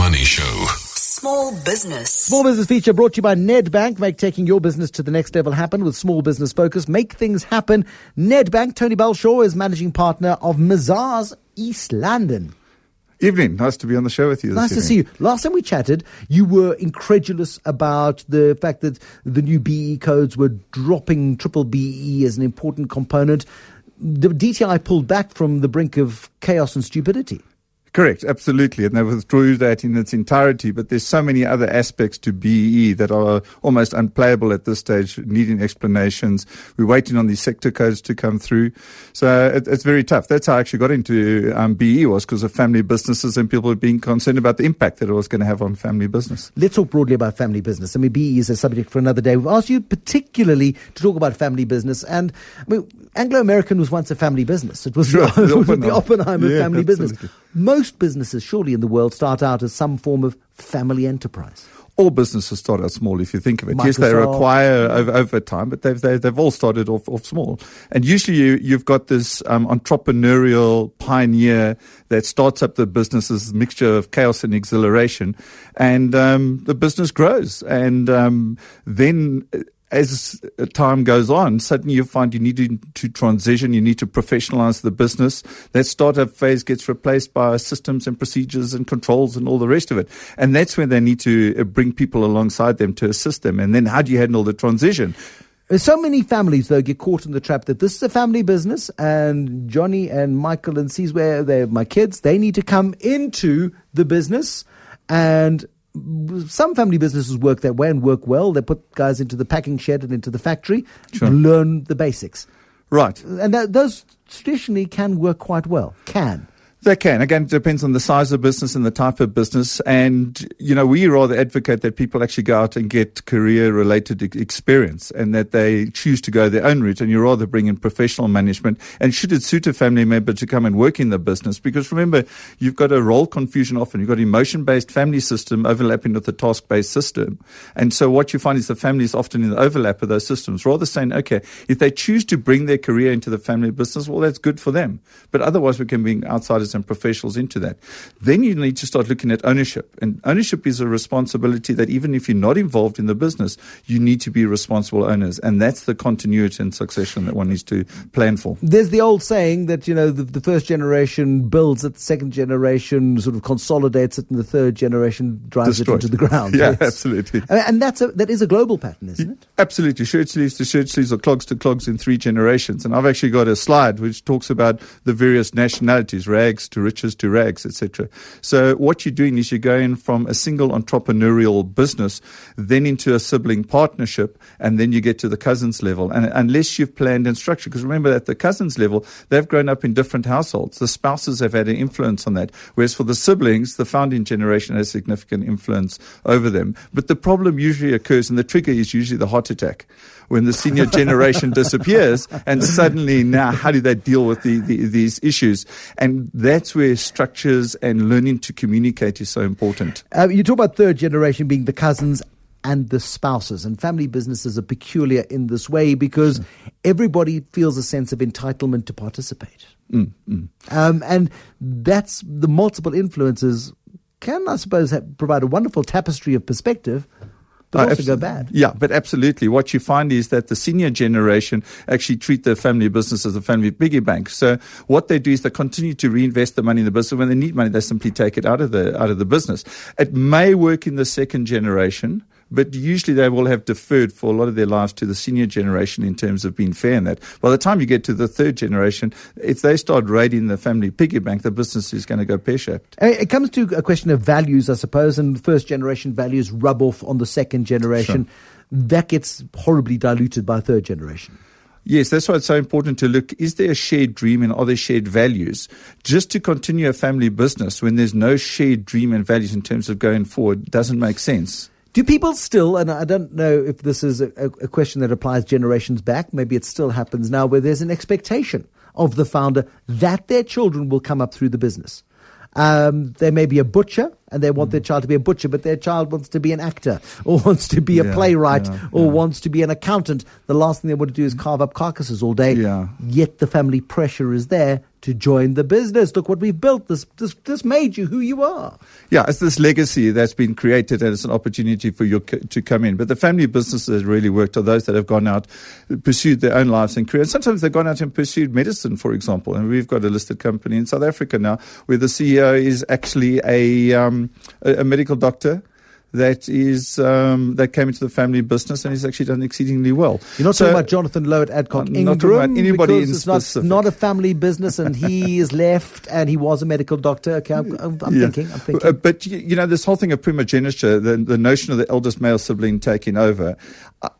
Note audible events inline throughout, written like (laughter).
Money Show. Small business. Small business feature brought to you by Nedbank. Make taking your business to the next level happen with small business focus. Make things happen. Nedbank. Tony Balshaw is managing partner of Mazars East London. Evening. Nice to be on the show with you. Nice to see you. Last time we chatted, you were incredulous about the fact that the new BE codes were dropping triple BE as an important component. The DTI pulled back from the brink of chaos and stupidity. Correct, absolutely. And they withdrew that in its entirety. But there's so many other aspects to BE that are almost unplayable at this stage, needing explanations. We're waiting on these sector codes to come through. So it, it's very tough. That's how I actually got into um, BE was because of family businesses and people being concerned about the impact that it was going to have on family business. Let's talk broadly about family business. I mean, BE is a subject for another day. We've asked you particularly to talk about family business. And I mean, Anglo American was once a family business. It was, Sure, the, (laughs) the was the Oppenheimer. Oppenheimer Yeah, family business. absolutely. Most businesses, surely, in the world start out as some form of family enterprise. all businesses start out small if you think of it. Yes, they Microsoft. require over, over time, but they've, they've, they've all started off, off small. And usually you, you've got this um, entrepreneurial pioneer that starts up the business's mixture of chaos and exhilaration. And um, the business grows. And um, then as time goes on, suddenly you find you need to, to transition, you need to professionalize the business. That startup phase gets replaced by systems and procedures and controls and all the rest of it. And that's when they need to uh, bring people alongside them to assist them. And then how do you handle the transition? So many families, though, get caught in the trap that this is a family business, and Johnny and Michael and C's where they're my kids. They need to come into the business, and some family businesses work that way and work well. They put guys into the packing shed and into the factory, Sure. learn the basics, Right. and that, those traditionally can work quite well. Can. They can. Again, it depends on the size of business and the type of business. And, you know, we rather advocate that people actually go out and get career related experience and that they choose to go their own route. And you rather bring in professional management. And should it suit a family member to come and work in the business? Because remember, you've got a role confusion often. You've got emotion based family system overlapping with the task based system. And so what you find is the family is often in the overlap of those systems. Rather saying, okay, if they choose to bring their career into the family business, well, that's good for them. But otherwise, we can bring outsiders and professionals into that. Then you need to start looking at ownership. And ownership is a responsibility that even if you're not involved in the business, you need to be responsible owners. And that's the continuity and succession that one needs to plan for. There's the old saying that you know the, the first generation builds it, the second generation sort of consolidates it, and the third generation drives Destroys. it into the ground. (laughs) Yeah, Yes. absolutely. And- And that's a, that is a global pattern, isn't it? Absolutely. Shirt sleeves to shirt sleeves or clogs to clogs in three generations. And I've actually got a slide which talks about the various nationalities, rags to riches to rags, etc. So what you're doing is you're going from a single entrepreneurial business, then into a sibling partnership, and then you get to the cousins level. And unless you've planned and structured, because remember at the cousins level, they've grown up in different households. The spouses have had an influence on that. Whereas for the siblings, the founding generation has significant influence over them. But the problem usually occurs, and the trigger is usually the heart attack. When the senior generation (laughs) disappears, and suddenly now, how do they deal with the, the, these issues? And that's where structures and learning to communicate is so important. Uh, you talk about third generation being the cousins and the spouses, and family businesses are peculiar in this way because everybody feels a sense of entitlement to participate. Mm, Um, and that's the multiple influences can, I suppose, have, provide a wonderful tapestry of perspective, but Uh, also go bad. Yeah, but absolutely. What you find is that the senior generation actually treat their family business as a family piggy bank. So what they do is they continue to reinvest the money in the business. When they need money, they simply take it out of the out of the business. It may work in the second generation. But usually they will have deferred for a lot of their lives to the senior generation in terms of being fair in that. By the time you get to the third generation, if they start raiding the family piggy bank, the business is going to go pear shaped. Uh, It comes to a question of values, I suppose, and first generation values rub off on the second generation. That gets horribly diluted by third generation. Yes, that's why it's so important to look. Is there a shared dream and are there shared values? Just to continue a family business when there's no shared dream and values in terms of going forward doesn't make sense. Do people still, and I don't know if this is a, a a question that applies generations back, maybe it still happens now, where there's an expectation of the founder that their children will come up through the business. Um, they may be a butcher and they want their child to be a butcher, but their child wants to be an actor (laughs) or wants to be a Yeah, playwright yeah, or yeah. wants to be an accountant. The last thing they want to do is carve up carcasses all day. Yeah. Yet the family pressure is there to join the business. Look what we've built. This, this, this made you who you are. Yeah, it's this legacy that's been created and it's an opportunity for you to come in. But the family businesses really worked are those that have gone out, pursued their own lives and careers. Sometimes they've gone out and pursued medicine, for example. And we've got a listed company in South Africa now where the CEO is actually a, um, a, a medical doctor that is um, that came into the family business and he's actually done exceedingly well. You're not so, talking about Jonathan Louw at Adcock Ingram, not anybody because it's not, not, a family business, and he (laughs) is left, and he was a medical doctor. Okay, I'm, I'm yeah. thinking. I'm thinking. Uh, but you know, this whole thing of primogeniture, the, the notion of the eldest male sibling taking over.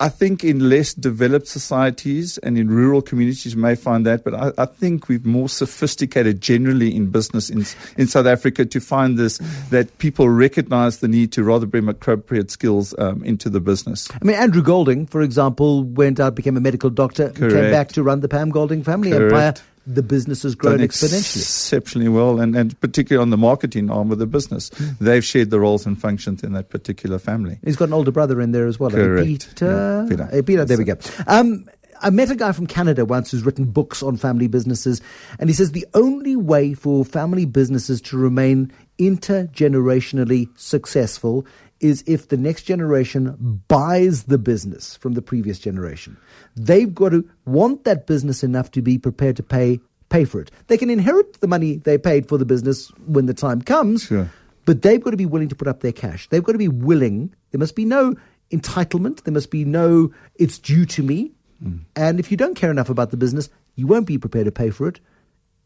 I think in less developed societies and in rural communities you may find that, but I, I, think we've more sophisticated generally in business in, in South Africa to find this that people recognize the need to rather bring appropriate skills um, into the business. I mean, Andrew Golding, for example, went out, became a medical doctor, Correct. came back to run the Pam Golding family Correct. empire the business has grown exponentially. Exceptionally well, and, and particularly on the marketing arm of the business. Mm. They've shared the roles and functions in that particular family. He's got an older brother in there as well. Correct. Peter. Yeah, Peter. Uh, Peter, there we go. Um, I met a guy from Canada once who's written books on family businesses, and he says the only way for family businesses to remain intergenerationally successful is if the next generation buys the business from the previous generation. They've got to want that business enough to be prepared to pay pay for it. They can inherit the money they paid for the business when the time comes, sure. but they've got to be willing to put up their cash. They've got to be willing. There must be no entitlement. There must be no it's due to me. Mm. And if you don't care enough about the business, you won't be prepared to pay for it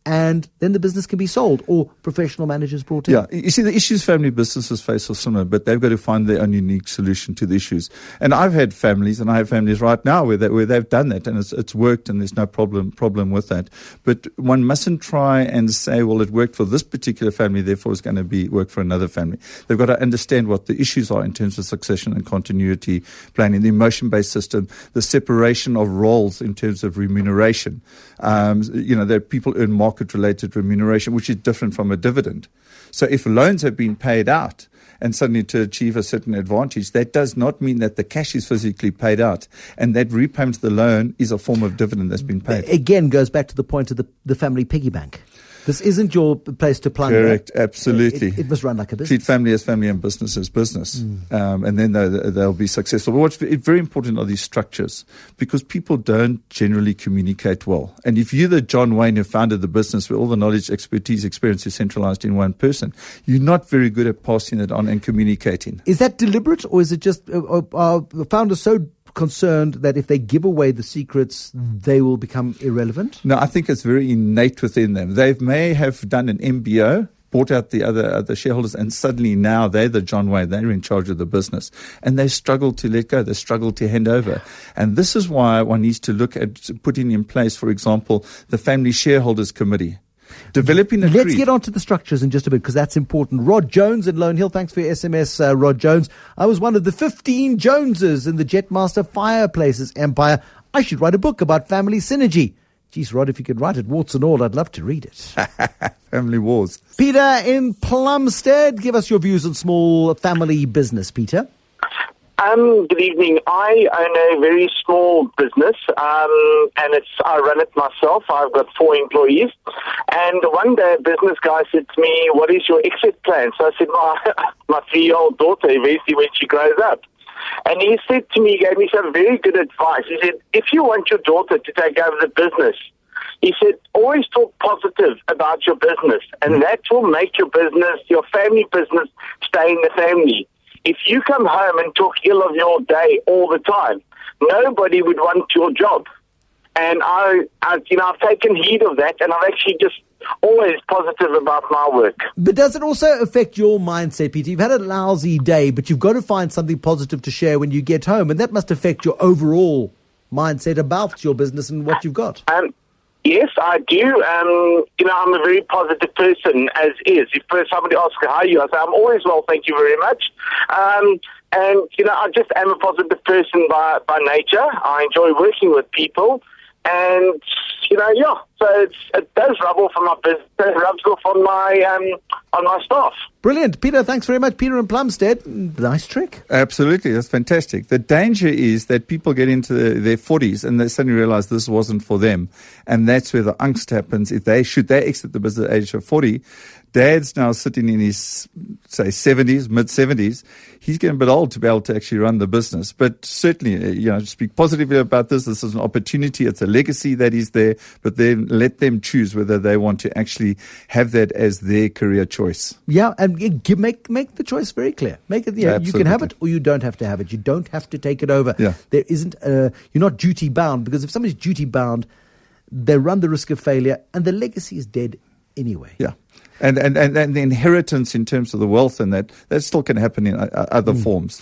and then the business can be sold or professional managers brought in. Yeah, you see, the issues family businesses face are similar, but they've got to find their own unique solution to the issues. And I've had families, and I have families right now where, they, where they've done that and it's, it's worked, and there's no problem problem with that. But one mustn't try and say, well, it worked for this particular family, therefore it's going to be work for another family. They've got to understand what the issues are in terms of succession and continuity planning, the emotion based system, the separation of roles in terms of remuneration. Um, you know, that people earn more market related remuneration, which is different from a dividend. So if loans have been paid out, and suddenly to achieve a certain advantage, that does not mean that the cash is physically paid out. And that repayment of the loan is a form of dividend that's been paid. Again, goes back to the point of the, the family piggy bank. This isn't your place to plunder. Correct, absolutely. It, it, must run like a business. Treat family as family and business as business. Mm. Um, and then they'll, they'll, be successful. But what's very important are these structures because people don't generally communicate well. And if you're the John Wayne who founded the business where all the knowledge, expertise, experience is centralized in one person, you're not very good at passing it on and communicating. Is that deliberate or is it just uh, uh, founders so concerned that if they give away the secrets, they will become irrelevant? No, I think it's very innate within them. They may have done an MBO, bought out the other uh, other shareholders, and suddenly now they're the John Wayne. They're in charge of the business, and they struggle to let go. They struggle to hand over, and this is why one needs to look at putting in place, for example, the family shareholders committee developing a Let's tree. get onto the structures in just a bit because that's important. Rod Jones in Lone Hill, thanks for your SMS, uh, Rod Jones. I was one of the 15 Joneses in the Jetmaster Fireplaces Empire. I should write a book about family synergy. Geez, Rod, if you could write it, warts and all, I'd love to read it. (laughs) family wars. Peter in Plumstead, give us your views on small family business, Peter. Um, good evening. I own a very small business, um, and it's I run it myself. I've got four employees, and one day a business guy said to me, "What is your exit plan?" So I said, "My (laughs) my three-year-old daughter, eventually when she grows up." And he said to me, he gave me some very good advice. He said, "If you want your daughter to take over the business." He said, always talk positive about your business, and that will make your business, your family business, stay in the family. If you come home and talk ill of your day all the time, nobody would want your job. And I, I, you know, I've taken heed of that, and I'm actually just always positive about my work. But does it also affect your mindset, Peter? You've had a lousy day, but you've got to find something positive to share when you get home, and that must affect your overall mindset about your business and what you've got. Um, Yes, I do. Um, you know, I'm a very positive person as is. If somebody asks how are you, I say I'm always well, thank you very much. Um, and you know, I just am a positive person by by nature. I enjoy working with people, and you know, yeah. So it's, it does rub off on my business. It rubs off on my um, on my staff. Brilliant, Peter. Thanks very much, Peter and Plumstead. Nice trick. Absolutely, that's fantastic. The danger is that people get into the, their forties and they suddenly realize this wasn't for them, and that's where the angst happens. If they should they exit the business at the age of forty, dad's now sitting in his say 70s mid 70s he's getting a bit old to be able to actually run the business but certainly uh, you know speak positively about this this is an opportunity it's a legacy that is there but then let them choose whether they want to actually have that as their career choice. Yeah and give, make make the choice very clear. Make it you, know, you can have it or you don't have to have it. You don't have to take it over. Yeah. there isn't a, you're not duty bound because if somebody's duty bound they run the risk of failure and the legacy is dead anyway. Yeah. And, and, and, and the inheritance in terms of the wealth and that, that still can happen in uh other mm. forms.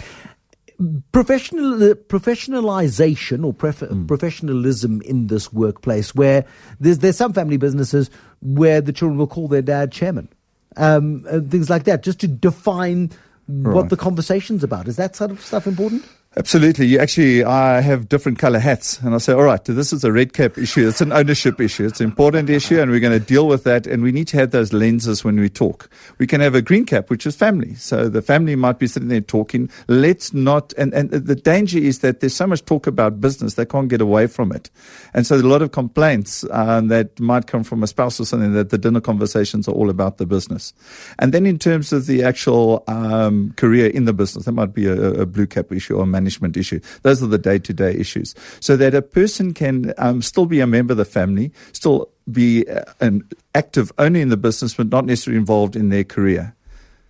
Professional, professionalization or mm. professionalism in this workplace, where there's there's some family businesses where the children will call their dad chairman, um, things like that, just to define right. what the conversation's about. Is that sort of stuff important? Absolutely. You actually, I have different color hats and I say, all right, this is a red cap issue. It's an ownership issue. It's an important issue and we're going to deal with that. And we need to have those lenses when we talk. We can have a green cap, which is family. So the family might be sitting there talking. Let's not, and, and the danger is that there's so much talk about business, they can't get away from it. And so a lot of complaints um, that might come from a spouse or something that the dinner conversations are all about the business. And then in terms of the actual um, career in the business, that might be a, a blue cap issue or management issue. Those are the day to day issues. So that a person can um, still be a member of the family, still be uh, an active only in the business, but not necessarily involved in their career.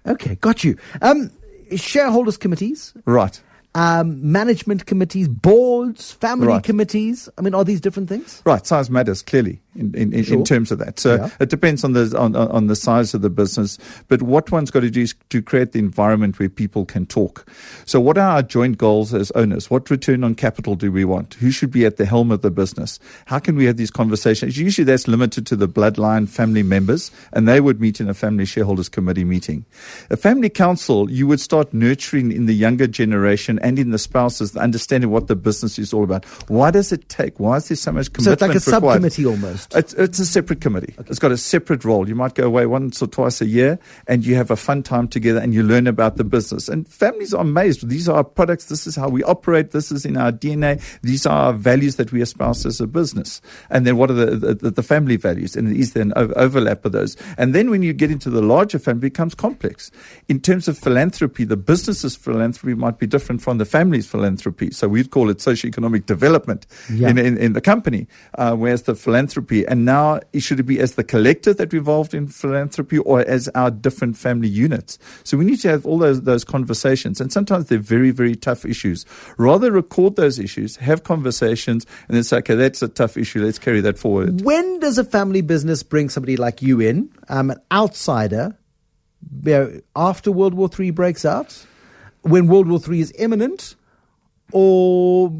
Okay, got you. Um, shareholders committees. Right um, management committees, boards, family right. committees. I mean, are these different things? Right, size matters clearly in, in, sure. in terms of that. So yeah. it depends on the on, on the size of the business. But what one's got to do is to create the environment where people can talk. So what are our joint goals as owners? What return on capital do we want? Who should be at the helm of the business? How can we have these conversations? Usually that's limited to the bloodline family members, and they would meet in a family shareholders committee meeting. A family council, you would start nurturing in the younger generation and in the spouses the understanding what the business is all about. Why does it take? Why is there so much commitment So it's like a required? subcommittee almost. It's, it's a separate committee. Okay. It's got a separate role. You might go away once or twice a year and you have a fun time together and you learn about the business. And families are amazed. These are our products. This is how we operate. This is in our DNA. These are our values that we espouse as a business. And then what are the, the, the family values? And is there an overlap of those? And then when you get into the larger family, it becomes complex. In terms of philanthropy, the business's philanthropy might be different from the family's philanthropy. So we'd call it socioeconomic development yeah. in, in, in, the company, uh, whereas the philanthropy, and now it should it be as the collective that we're involved in philanthropy or as our different family units? So we need to have all those, those conversations. And sometimes they're very, very tough issues. Rather record those issues, have conversations, and then say, okay, that's a tough issue. Let's carry that forward. When does a family business bring somebody like you in, um, an outsider, after World War III breaks out? When World War III is imminent, or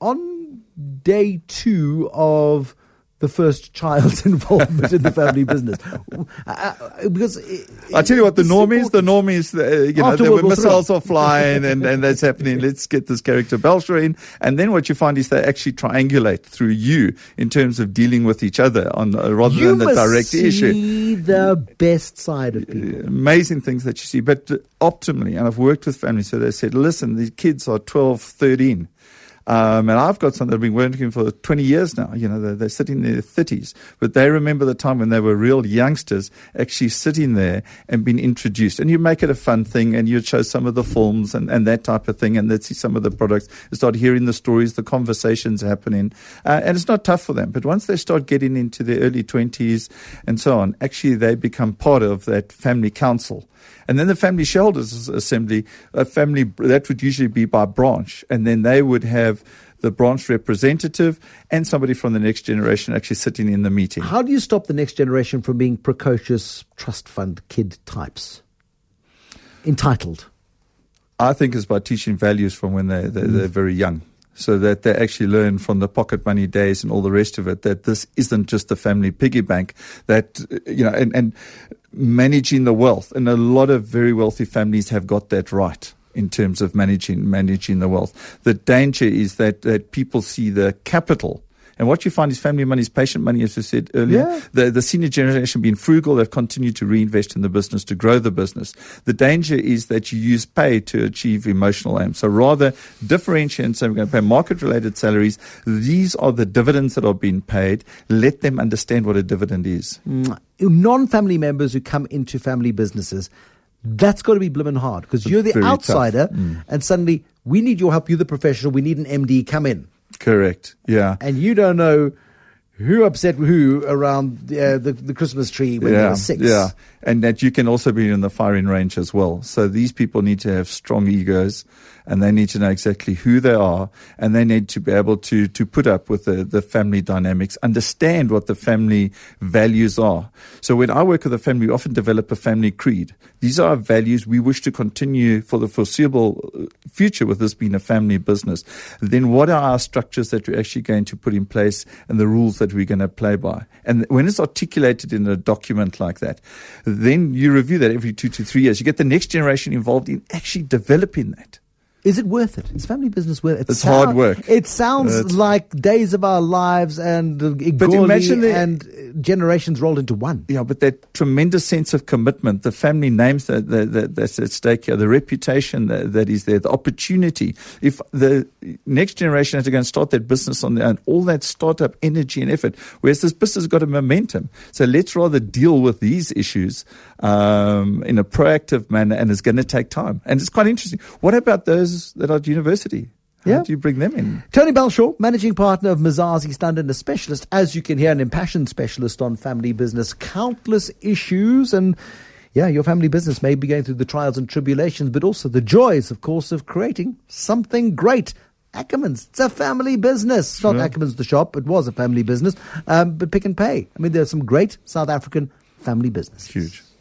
on day two of the first child's (laughs) involvement in the family business. Uh, uh because it, I tell you what, the normies, the normies, uh, you know, the missiles are flying and, and that's happening. Let's get this character Belcher in. And then what you find is they actually triangulate through you in terms of dealing with each other on uh, rather you than the direct see issue. the best side of people. Uh, amazing things that you see. But optimally, and I've worked with families, so they said, listen, these kids are 12, 13 um, and I've got some that have been working for 20 years now. You know, they're, they're, sitting in their 30s, but they remember the time when they were real youngsters actually sitting there and being introduced. And you make it a fun thing and you show some of the films and, and that type of thing and they see some of the products, you start hearing the stories, the conversations happening. Uh, and it's not tough for them. But once they start getting into their early 20s and so on, actually they become part of that family council. And then the family shareholders assembly, a family that would usually be by branch, and then they would have the branch representative and somebody from the next generation actually sitting in the meeting. How do you stop the next generation from being precocious trust fund kid types? Entitled. I think it's by teaching values from when they, they, they're very young so that they actually learn from the pocket money days and all the rest of it that this isn't just a family piggy bank that you know and, and managing the wealth and a lot of very wealthy families have got that right in terms of managing managing the wealth the danger is that that people see the capital And what you find is family money is patient money, as I said earlier. Yeah. The, the senior generation being frugal, they've continued to reinvest in the business to grow the business. The danger is that you use pay to achieve emotional aims. So rather differentiate and say we're going to pay market related salaries. These are the dividends that are being paid. Let them understand what a dividend is. Mm. non-family members who come into family businesses, that's got to be blimmin' hard because you're the tough. Mm. outsider, and suddenly we need your help. You're the professional. We need an MD. Come in, Correct. Yeah. and you don't know who upset who around the, uh, the, the Christmas tree when there were six. Yeah, and that you can also be in the firing range as well. So these people need to have strong egos, and they need to know exactly who they are, and they need to be able to to put up with the the family dynamics, understand what the family values are. So when I work with a family, we often develop a family creed. These are values we wish to continue for the foreseeable uh, future with this being a family business. Then what are our structures that we're actually going to put in place and the rules that we're going to play by? And when it's articulated in a document like that, then you review that every two to three years. You get the next generation involved in actually developing that. Is it worth it? Is family business worth it? It's hard work. It sounds It's- like days of our lives and uh, Egoli imagine the- and uh, generations rolled into one. Yeah, but that tremendous sense of commitment, the family names that, that, that that's at stake here, the reputation that, that is there, the opportunity. If the next generation has to go and start that business on their own, all that startup energy and effort, whereas this business has got a momentum. So let's rather deal with these issues um, in a proactive manner, and it's going to take time. And it's quite interesting. What about those that are at university? How Yeah. do you bring them in? Tony Balshaw, managing partner of Mazars East London, a specialist, as you can hear, an impassioned specialist on family business, countless issues. And yeah, your family business may be going through the trials and tribulations, but also the joys, of course, of creating something great. Ackermans, it's a family business. It's not Sure. Ackermans the shop, it was a family business, um, but Pick n Pay. I mean, there's some great South African family businesses. Huge.